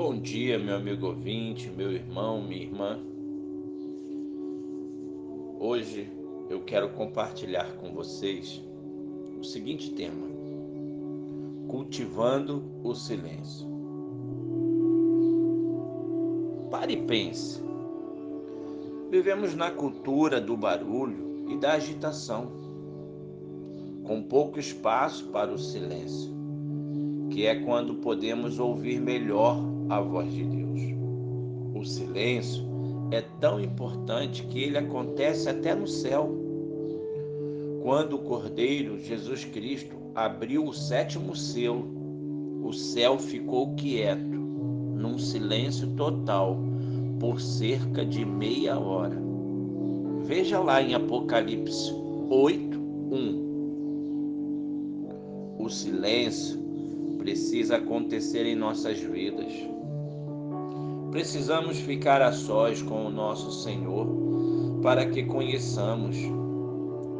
Bom dia, meu amigo ouvinte, meu irmão, minha irmã. Hoje eu quero compartilhar com vocês o seguinte tema: cultivando o silêncio. Pare e pense. Vivemos na cultura do barulho e da agitação, com pouco espaço para o silêncio, que é quando podemos ouvir melhor a voz de Deus. O silêncio é tão importante que ele acontece até no céu. Quando o Cordeiro Jesus Cristo abriu o sétimo selo, o céu ficou quieto, num silêncio total, por cerca de meia hora. Veja lá em Apocalipse 8, 1. O silêncio precisa acontecer em nossas vidas. Precisamos ficar a sós com o nosso Senhor para que conheçamos.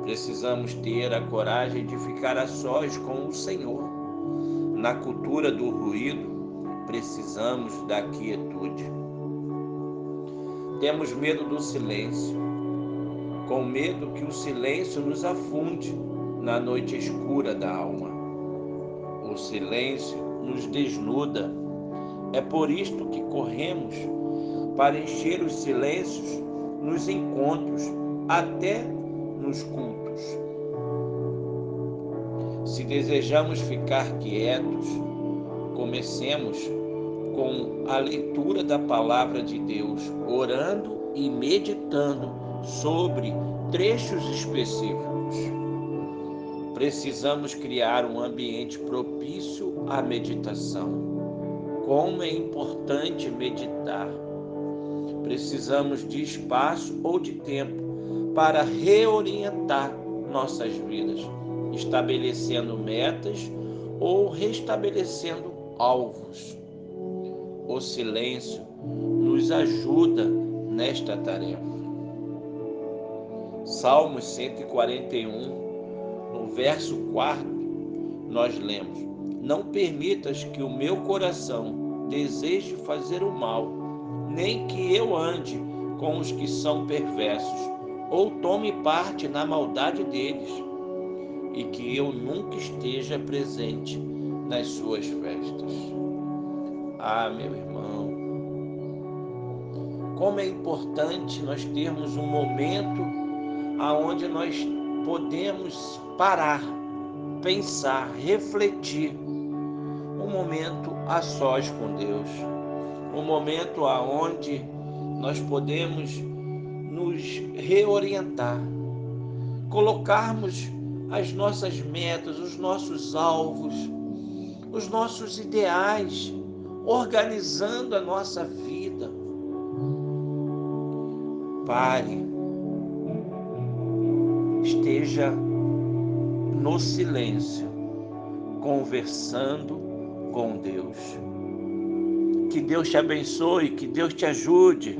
Precisamos ter a coragem de ficar a sós com o Senhor. Na cultura do ruído, precisamos da quietude. Temos medo do silêncio, com medo que o silêncio nos afunde na noite escura da alma. O silêncio nos desnuda é por isto que corremos para encher os silêncios nos encontros, até nos cultos. Se desejamos ficar quietos, comecemos com a leitura da palavra de Deus, orando e meditando sobre trechos específicos. Precisamos criar um ambiente propício à meditação como é importante meditar. Precisamos de espaço ou de tempo para reorientar nossas vidas, estabelecendo metas ou restabelecendo alvos. O silêncio nos ajuda nesta tarefa. Salmos 141, no verso 4, nós lemos: Não permitas que o meu coração deseje fazer o mal, nem que eu ande com os que são perversos, ou tome parte na maldade deles, e que eu nunca esteja presente nas suas festas. Ah, meu irmão, como é importante nós termos um momento aonde nós podemos parar, pensar, refletir um momento a sós com Deus, um momento aonde nós podemos nos reorientar, colocarmos as nossas metas, os nossos alvos, os nossos ideais, organizando a nossa vida. Pare, esteja no silêncio, conversando com Deus. Que Deus te abençoe, que Deus te ajude.